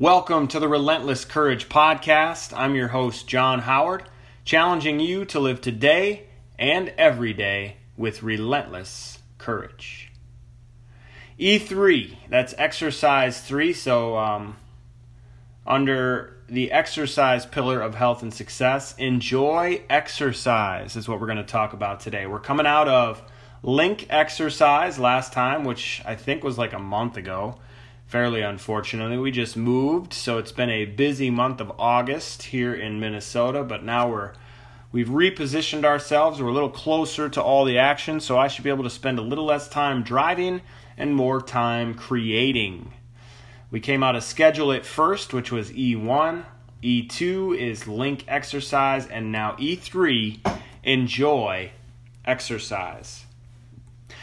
Welcome to the Relentless Courage Podcast. I'm your host, John Howard, challenging you to live today and every day with relentless courage. E3, that's exercise three. So, um, under the exercise pillar of health and success, enjoy exercise is what we're going to talk about today. We're coming out of Link exercise last time, which I think was like a month ago fairly unfortunately. We just moved, so it's been a busy month of August here in Minnesota, but now we're we've repositioned ourselves. We're a little closer to all the action, so I should be able to spend a little less time driving and more time creating. We came out of schedule at first, which was E1. E2 is link exercise, and now E3, enjoy exercise.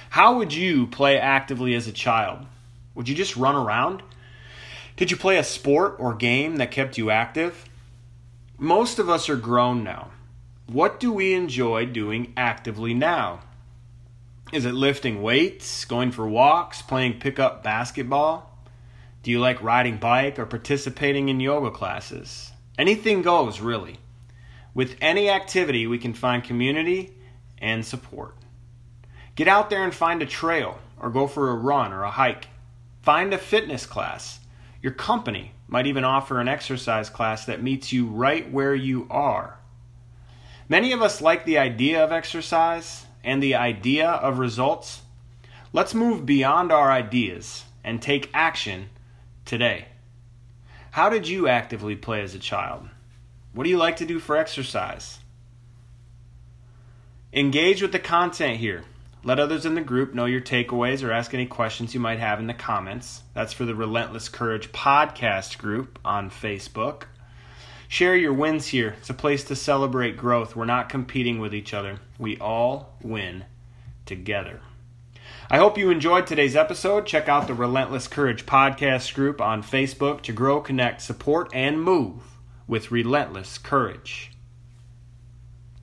How would you play actively as a child? Would you just run around? Did you play a sport or game that kept you active? Most of us are grown now. What do we enjoy doing actively now? Is it lifting weights, going for walks, playing pickup basketball? Do you like riding bike or participating in yoga classes? Anything goes, really. With any activity, we can find community and support. Get out there and find a trail, or go for a run or a hike. Find a fitness class. Your company might even offer an exercise class that meets you right where you are. Many of us like the idea of exercise and the idea of results. Let's move beyond our ideas and take action today. How did you actively play as a child? What do you like to do for exercise? Engage with the content here. Let others in the group know your takeaways or ask any questions you might have in the comments. That's for the Relentless Courage podcast group on Facebook. Share your wins here. It's a place to celebrate growth. We're not competing with each other, we all win together. I hope you enjoyed today's episode. Check out the Relentless Courage podcast group on Facebook to grow, connect, support, and move with relentless courage.